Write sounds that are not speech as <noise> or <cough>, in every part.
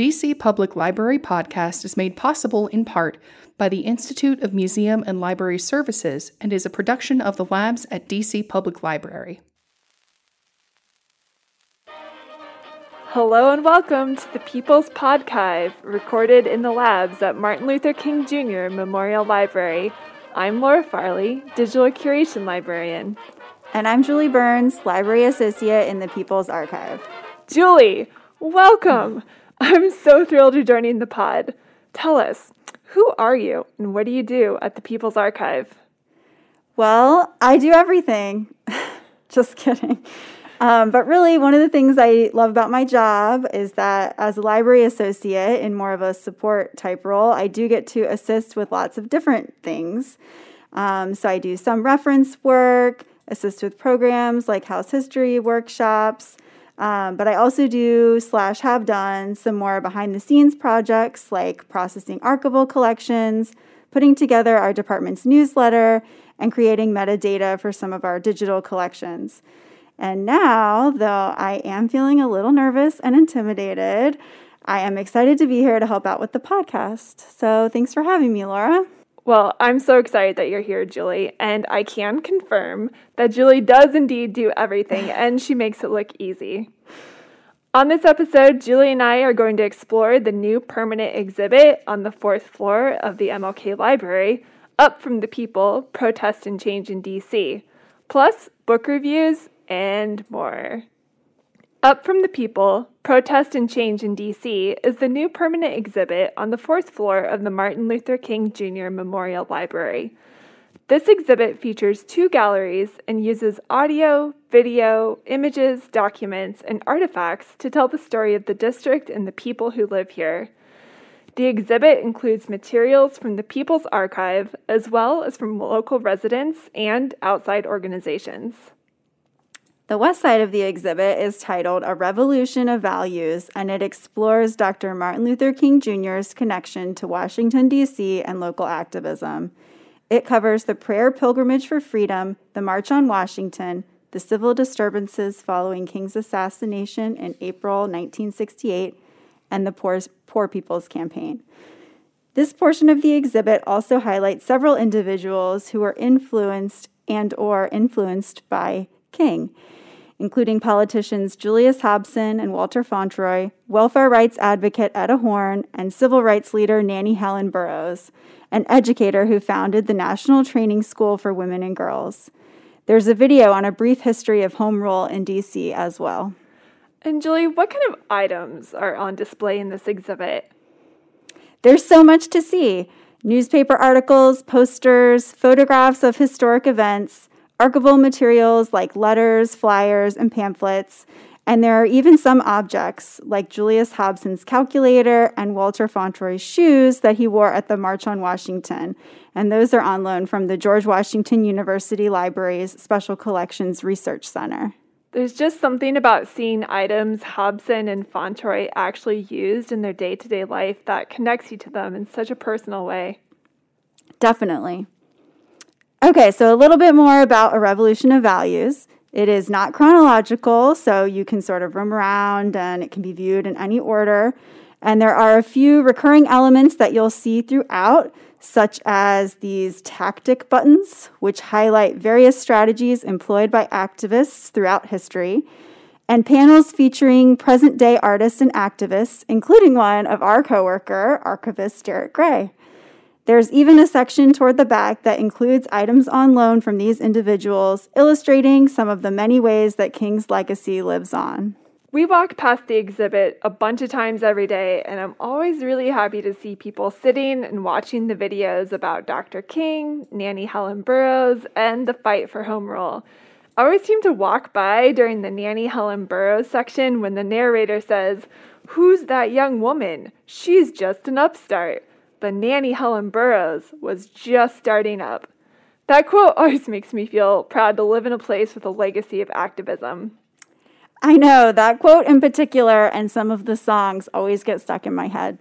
DC Public Library podcast is made possible in part by the Institute of Museum and Library Services and is a production of the labs at DC Public Library. Hello and welcome to the People's Podkive, recorded in the labs at Martin Luther King Jr. Memorial Library. I'm Laura Farley, Digital Curation Librarian. And I'm Julie Burns, Library Associate in the People's Archive. Julie, welcome! <laughs> I'm so thrilled you're joining the pod. Tell us, who are you and what do you do at the People's Archive? Well, I do everything. <laughs> Just kidding. Um, but really, one of the things I love about my job is that as a library associate in more of a support type role, I do get to assist with lots of different things. Um, so I do some reference work, assist with programs like house history workshops, um, but I also do slash have done some more behind the scenes projects like processing archival collections, putting together our department's newsletter, and creating metadata for some of our digital collections. And now, though I am feeling a little nervous and intimidated, I am excited to be here to help out with the podcast. So thanks for having me, Laura. Well, I'm so excited that you're here, Julie, and I can confirm that Julie does indeed do everything <laughs> and she makes it look easy. On this episode, Julie and I are going to explore the new permanent exhibit on the fourth floor of the MLK Library, Up from the People Protest and Change in DC, plus book reviews and more. Up from the People, Protest and Change in DC is the new permanent exhibit on the fourth floor of the Martin Luther King Jr. Memorial Library. This exhibit features two galleries and uses audio, video, images, documents, and artifacts to tell the story of the district and the people who live here. The exhibit includes materials from the People's Archive as well as from local residents and outside organizations. The west side of the exhibit is titled A Revolution of Values, and it explores Dr. Martin Luther King Jr.'s connection to Washington, D.C., and local activism. It covers the prayer pilgrimage for freedom, the March on Washington, the civil disturbances following King's assassination in April 1968, and the Poor, Poor People's Campaign. This portion of the exhibit also highlights several individuals who were influenced and or influenced by King including politicians Julius Hobson and Walter Fauntroy, welfare rights advocate Etta Horn, and civil rights leader Nannie Helen Burroughs, an educator who founded the National Training School for Women and Girls. There's a video on a brief history of home rule in DC as well. And Julie, what kind of items are on display in this exhibit? There's so much to see newspaper articles, posters, photographs of historic events, archival materials like letters, flyers, and pamphlets, and there are even some objects like Julius Hobson's calculator and Walter Fauntroy's shoes that he wore at the March on Washington. And those are on loan from the George Washington University Library's Special Collections Research Center. There's just something about seeing items Hobson and Fauntroy actually used in their day to day life that connects you to them in such a personal way. Definitely. Okay, so a little bit more about a revolution of values. It is not chronological, so you can sort of roam around and it can be viewed in any order. And there are a few recurring elements that you'll see throughout, such as these tactic buttons, which highlight various strategies employed by activists throughout history, and panels featuring present day artists and activists, including one of our coworker, archivist Derek Gray. There's even a section toward the back that includes items on loan from these individuals, illustrating some of the many ways that King's legacy lives on. We walk past the exhibit a bunch of times every day, and I'm always really happy to see people sitting and watching the videos about Dr. King, Nannie Helen Burroughs, and the fight for home rule. I always seem to walk by during the Nannie Helen Burroughs section when the narrator says, Who's that young woman? She's just an upstart but Nannie Helen Burroughs was just starting up. That quote always makes me feel proud to live in a place with a legacy of activism. I know, that quote in particular and some of the songs always get stuck in my head.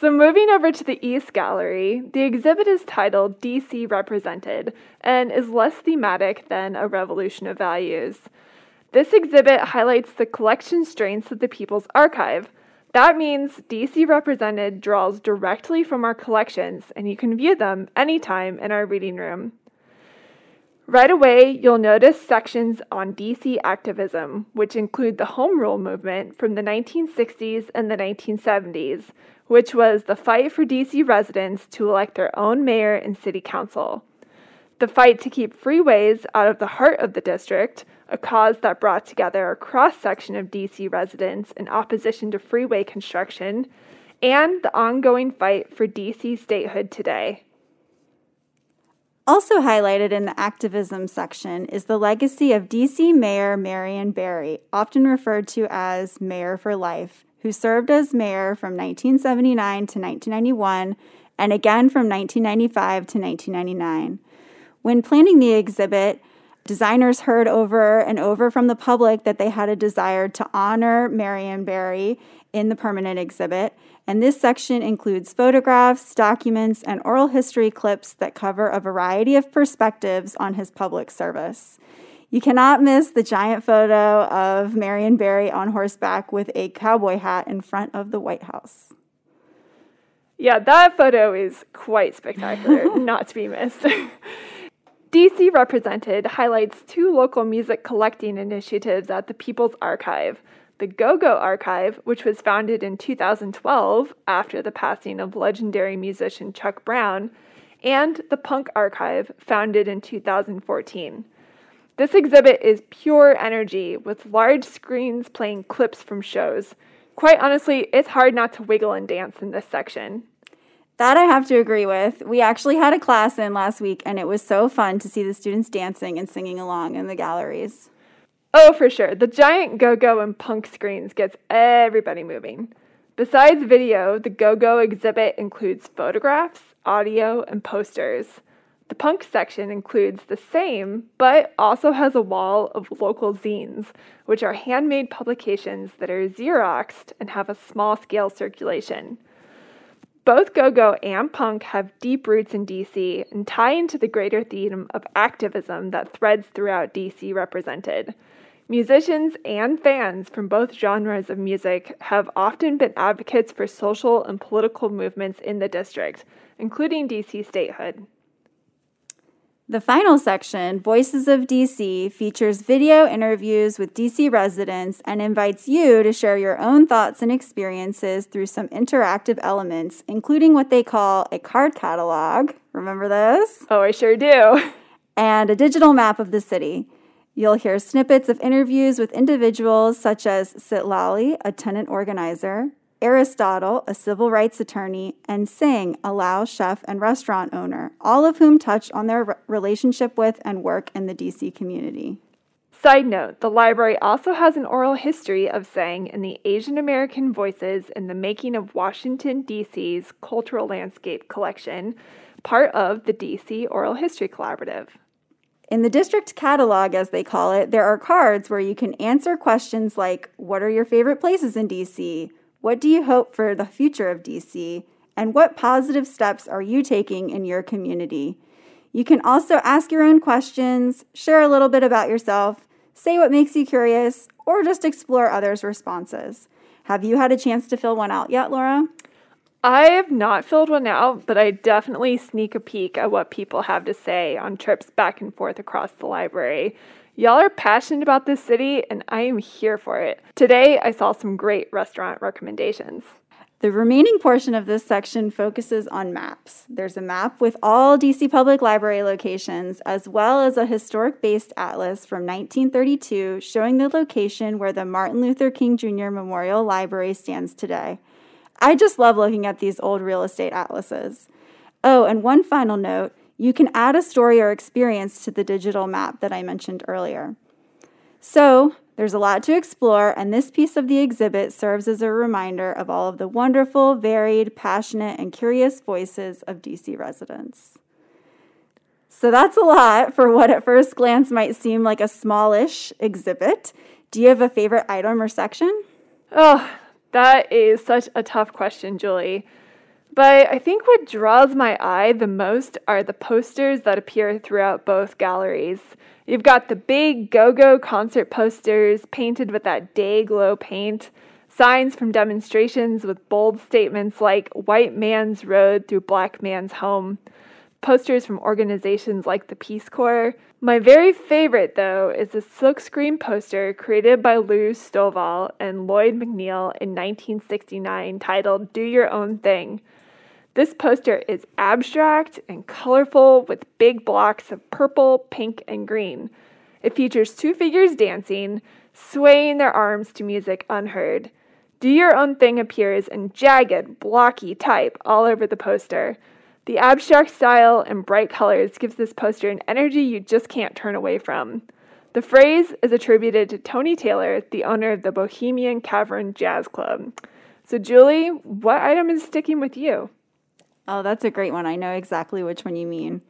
So, moving over to the East Gallery, the exhibit is titled DC Represented and is less thematic than A Revolution of Values. This exhibit highlights the collection strengths of the People's Archive, That means DC Represented draws directly from our collections, and you can view them anytime in our reading room. Right away, you'll notice sections on DC activism, which include the Home Rule movement from the 1960s and the 1970s, which was the fight for DC residents to elect their own mayor and city council. The fight to keep freeways out of the heart of the district, a cause that brought together a cross section of DC residents in opposition to freeway construction, and the ongoing fight for DC statehood today. Also highlighted in the activism section is the legacy of DC Mayor Marion Barry, often referred to as Mayor for Life, who served as mayor from 1979 to 1991 and again from 1995 to 1999. When planning the exhibit, designers heard over and over from the public that they had a desire to honor Marion Barry in the permanent exhibit and this section includes photographs, documents, and oral history clips that cover a variety of perspectives on his public service. You cannot miss the giant photo of Marion Barry on horseback with a cowboy hat in front of the White House. Yeah, that photo is quite spectacular, <laughs> not to be missed. <laughs> DC Represented highlights two local music collecting initiatives at the People's Archive the Go Go Archive, which was founded in 2012 after the passing of legendary musician Chuck Brown, and the Punk Archive, founded in 2014. This exhibit is pure energy with large screens playing clips from shows. Quite honestly, it's hard not to wiggle and dance in this section. That I have to agree with. We actually had a class in last week, and it was so fun to see the students dancing and singing along in the galleries. Oh, for sure. The giant go go and punk screens gets everybody moving. Besides video, the go go exhibit includes photographs, audio, and posters. The punk section includes the same, but also has a wall of local zines, which are handmade publications that are Xeroxed and have a small scale circulation. Both go go and punk have deep roots in DC and tie into the greater theme of activism that threads throughout DC represented. Musicians and fans from both genres of music have often been advocates for social and political movements in the district, including DC statehood. The final section, Voices of DC, features video interviews with DC residents and invites you to share your own thoughts and experiences through some interactive elements, including what they call a card catalog. Remember those? Oh, I sure do. And a digital map of the city. You'll hear snippets of interviews with individuals such as Citlali, a tenant organizer, Aristotle, a civil rights attorney, and Seng, a Lao chef and restaurant owner, all of whom touch on their relationship with and work in the DC community. Side note the library also has an oral history of Seng and the Asian American voices in the making of Washington, D.C.'s Cultural Landscape Collection, part of the DC Oral History Collaborative. In the district catalog, as they call it, there are cards where you can answer questions like What are your favorite places in DC? What do you hope for the future of DC? And what positive steps are you taking in your community? You can also ask your own questions, share a little bit about yourself, say what makes you curious, or just explore others' responses. Have you had a chance to fill one out yet, Laura? I have not filled one out, but I definitely sneak a peek at what people have to say on trips back and forth across the library. Y'all are passionate about this city, and I am here for it. Today, I saw some great restaurant recommendations. The remaining portion of this section focuses on maps. There's a map with all DC Public Library locations, as well as a historic based atlas from 1932 showing the location where the Martin Luther King Jr. Memorial Library stands today. I just love looking at these old real estate atlases. Oh, and one final note you can add a story or experience to the digital map that I mentioned earlier. So, there's a lot to explore, and this piece of the exhibit serves as a reminder of all of the wonderful, varied, passionate, and curious voices of DC residents. So that's a lot for what at first glance might seem like a smallish exhibit. Do you have a favorite item or section? Oh, that is such a tough question, Julie. But I think what draws my eye the most are the posters that appear throughout both galleries. You've got the big go go concert posters painted with that day glow paint. signs from demonstrations with bold statements like white man's road through black man's home, posters from organizations like the Peace Corps. My very favorite, though, is the silkscreen poster created by Lou Stovall and Lloyd McNeil in 1969 titled Do Your Own Thing. This poster is abstract and colorful with big blocks of purple, pink, and green. It features two figures dancing, swaying their arms to music unheard. Do Your Own Thing appears in jagged, blocky type all over the poster. The abstract style and bright colors gives this poster an energy you just can't turn away from. The phrase is attributed to Tony Taylor, the owner of the Bohemian Cavern Jazz Club. So, Julie, what item is sticking with you? Oh, that's a great one. I know exactly which one you mean.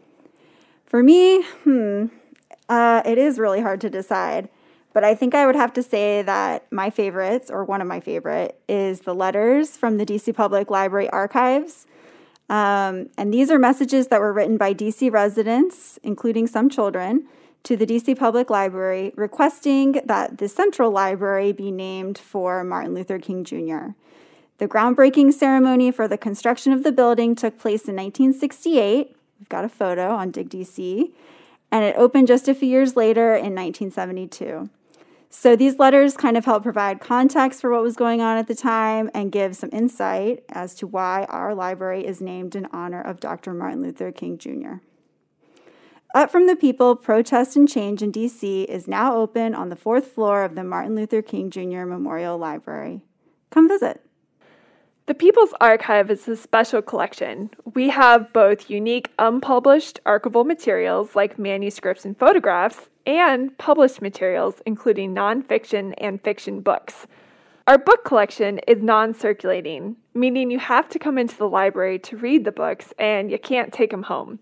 For me, hmm, uh, it is really hard to decide. But I think I would have to say that my favorites, or one of my favorite, is the letters from the DC Public Library archives. Um, and these are messages that were written by DC residents, including some children, to the DC Public Library requesting that the Central Library be named for Martin Luther King Jr. The groundbreaking ceremony for the construction of the building took place in 1968. We've got a photo on Dig DC. And it opened just a few years later in 1972. So these letters kind of help provide context for what was going on at the time and give some insight as to why our library is named in honor of Dr. Martin Luther King Jr. Up from the People Protest and Change in DC is now open on the fourth floor of the Martin Luther King Jr. Memorial Library. Come visit. The People's Archive is a special collection. We have both unique unpublished archival materials like manuscripts and photographs, and published materials, including nonfiction and fiction books. Our book collection is non circulating, meaning you have to come into the library to read the books and you can't take them home.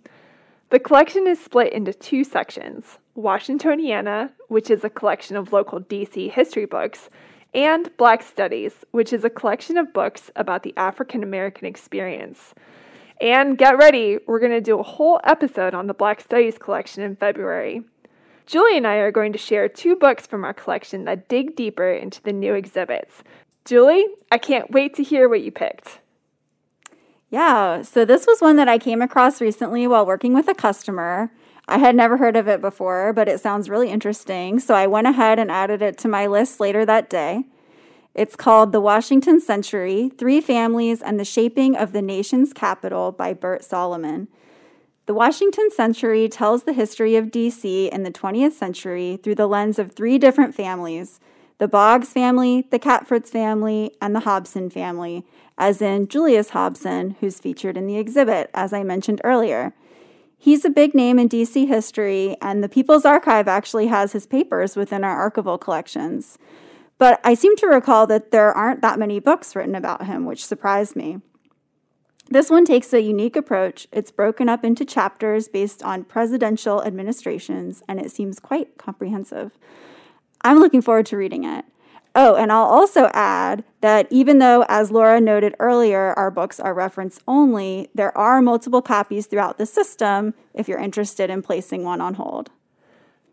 The collection is split into two sections Washingtoniana, which is a collection of local DC history books, and Black Studies, which is a collection of books about the African American experience. And get ready, we're going to do a whole episode on the Black Studies collection in February. Julie and I are going to share two books from our collection that dig deeper into the new exhibits. Julie, I can't wait to hear what you picked. Yeah, so this was one that I came across recently while working with a customer. I had never heard of it before, but it sounds really interesting, so I went ahead and added it to my list later that day. It's called The Washington Century Three Families and the Shaping of the Nation's Capital by Burt Solomon. The Washington Century tells the history of DC in the 20th century through the lens of three different families the Boggs family, the Catfords family, and the Hobson family, as in Julius Hobson, who's featured in the exhibit, as I mentioned earlier. He's a big name in DC history, and the People's Archive actually has his papers within our archival collections. But I seem to recall that there aren't that many books written about him, which surprised me. This one takes a unique approach. It's broken up into chapters based on presidential administrations, and it seems quite comprehensive. I'm looking forward to reading it. Oh, and I'll also add that even though, as Laura noted earlier, our books are reference only, there are multiple copies throughout the system if you're interested in placing one on hold.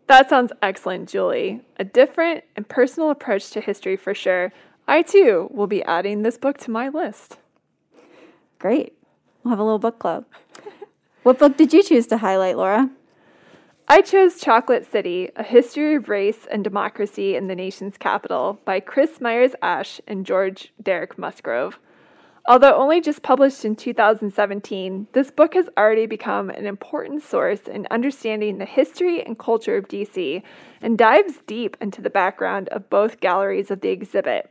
That sounds excellent, Julie. A different and personal approach to history for sure. I too will be adding this book to my list. Great. We'll have a little book club. <laughs> what book did you choose to highlight, Laura? I chose Chocolate City A History of Race and Democracy in the Nation's Capital by Chris Myers Asch and George Derek Musgrove. Although only just published in 2017, this book has already become an important source in understanding the history and culture of DC and dives deep into the background of both galleries of the exhibit.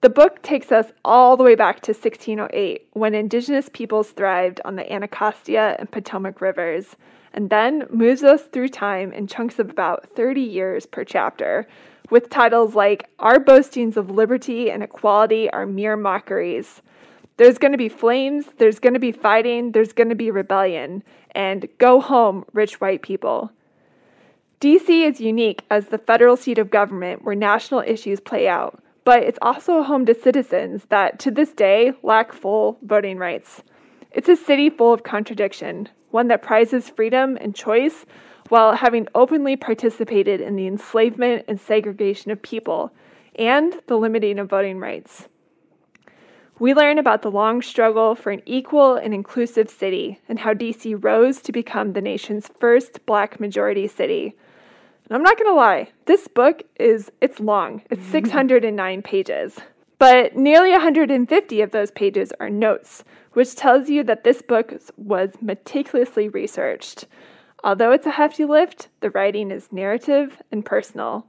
The book takes us all the way back to 1608, when indigenous peoples thrived on the Anacostia and Potomac rivers, and then moves us through time in chunks of about 30 years per chapter, with titles like Our Boastings of Liberty and Equality Are Mere Mockeries. There's going to be flames, there's going to be fighting, there's going to be rebellion, and go home, rich white people. DC is unique as the federal seat of government where national issues play out but it's also a home to citizens that to this day lack full voting rights. It's a city full of contradiction, one that prizes freedom and choice while having openly participated in the enslavement and segregation of people, and the limiting of voting rights. We learn about the long struggle for an equal and inclusive city and how DC rose to become the nation's first black majority city. And I'm not going to lie, this book is it's long. It's mm-hmm. 609 pages. But nearly 150 of those pages are notes, which tells you that this book was meticulously researched. Although it's a hefty lift, the writing is narrative and personal.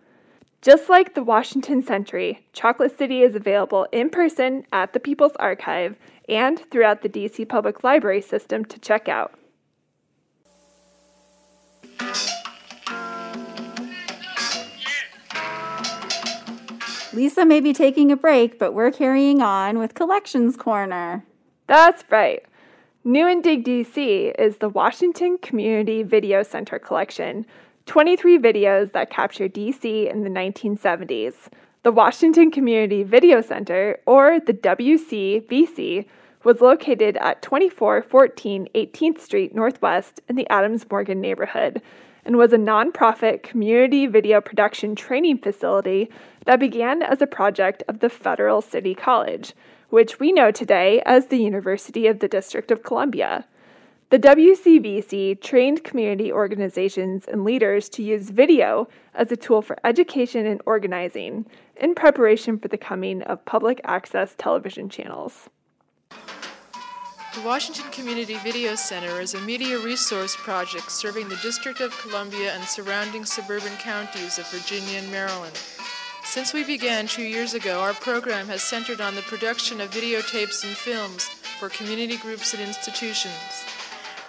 Just like the Washington Century, Chocolate City is available in person at the People's Archive and throughout the DC Public Library system to check out. Lisa may be taking a break, but we're carrying on with Collections Corner. That's right. New in Dig DC is the Washington Community Video Center collection, 23 videos that capture DC in the 1970s. The Washington Community Video Center, or the WCVC, was located at 2414 18th Street Northwest in the Adams Morgan neighborhood and was a nonprofit community video production training facility that began as a project of the Federal City College, which we know today as the University of the District of Columbia. The WCVC trained community organizations and leaders to use video as a tool for education and organizing in preparation for the coming of public access television channels. The Washington Community Video Center is a media resource project serving the District of Columbia and surrounding suburban counties of Virginia and Maryland. Since we began two years ago, our program has centered on the production of videotapes and films for community groups and institutions.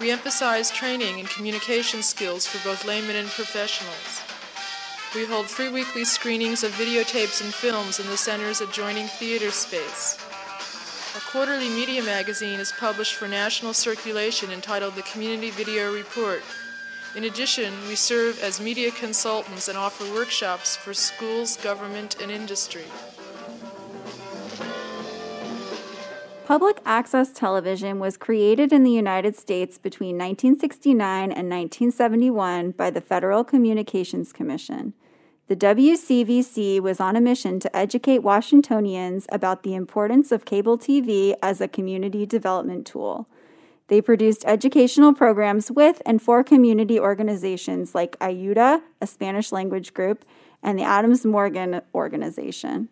We emphasize training and communication skills for both laymen and professionals. We hold free weekly screenings of videotapes and films in the center's adjoining theater space. A quarterly media magazine is published for national circulation entitled the Community Video Report. In addition, we serve as media consultants and offer workshops for schools, government, and industry. Public access television was created in the United States between 1969 and 1971 by the Federal Communications Commission. The WCVC was on a mission to educate Washingtonians about the importance of cable TV as a community development tool. They produced educational programs with and for community organizations like Ayuda, a Spanish language group, and the Adams Morgan organization.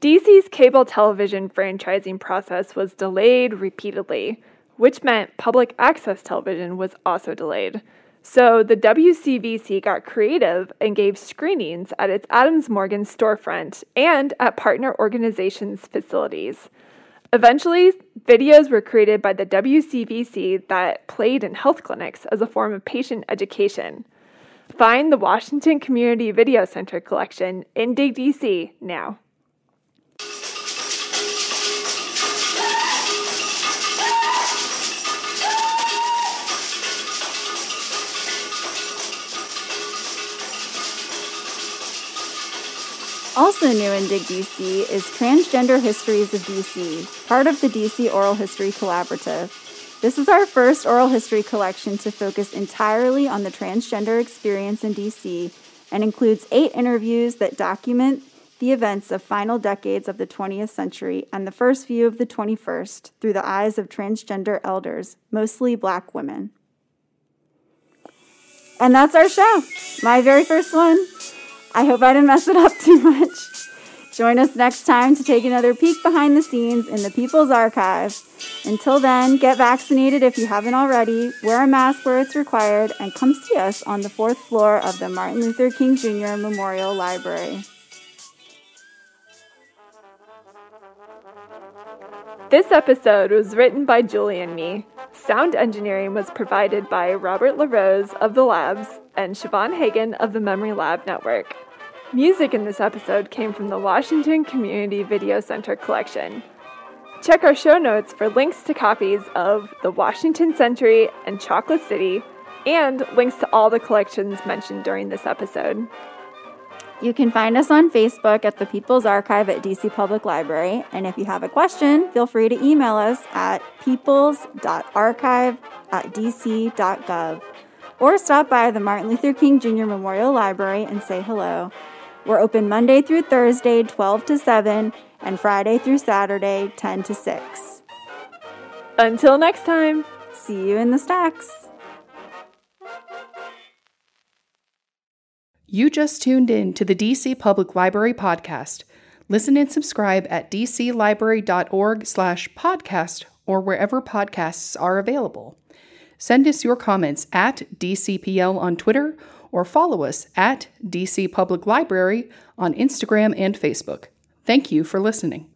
DC's cable television franchising process was delayed repeatedly, which meant public access television was also delayed. So the WCVC got creative and gave screenings at its Adams Morgan storefront and at partner organizations' facilities. Eventually, videos were created by the WCVC that played in health clinics as a form of patient education. Find the Washington Community Video Center collection in Dig DC now. Also new in Dig DC is Transgender Histories of DC, part of the DC Oral History Collaborative. This is our first oral history collection to focus entirely on the transgender experience in DC and includes eight interviews that document the events of final decades of the 20th century and the first view of the 21st through the eyes of transgender elders, mostly black women. And that's our show, my very first one. I hope I didn't mess it up too much. Join us next time to take another peek behind the scenes in the People's Archive. Until then, get vaccinated if you haven't already, wear a mask where it's required, and come see us on the fourth floor of the Martin Luther King Jr. Memorial Library. This episode was written by Julie and me. Sound engineering was provided by Robert LaRose of The Labs and Siobhan Hagen of the Memory Lab Network. Music in this episode came from the Washington Community Video Center collection. Check our show notes for links to copies of The Washington Century and Chocolate City, and links to all the collections mentioned during this episode. You can find us on Facebook at the People's Archive at DC Public Library. And if you have a question, feel free to email us at peoples.archive at dc.gov or stop by the Martin Luther King Jr. Memorial Library and say hello. We're open Monday through Thursday, 12 to 7, and Friday through Saturday, 10 to 6. Until next time, see you in the stacks. You just tuned in to the DC Public Library podcast. Listen and subscribe at dclibrary.org/podcast or wherever podcasts are available. Send us your comments at DCPL on Twitter or follow us at DC Public Library on Instagram and Facebook. Thank you for listening.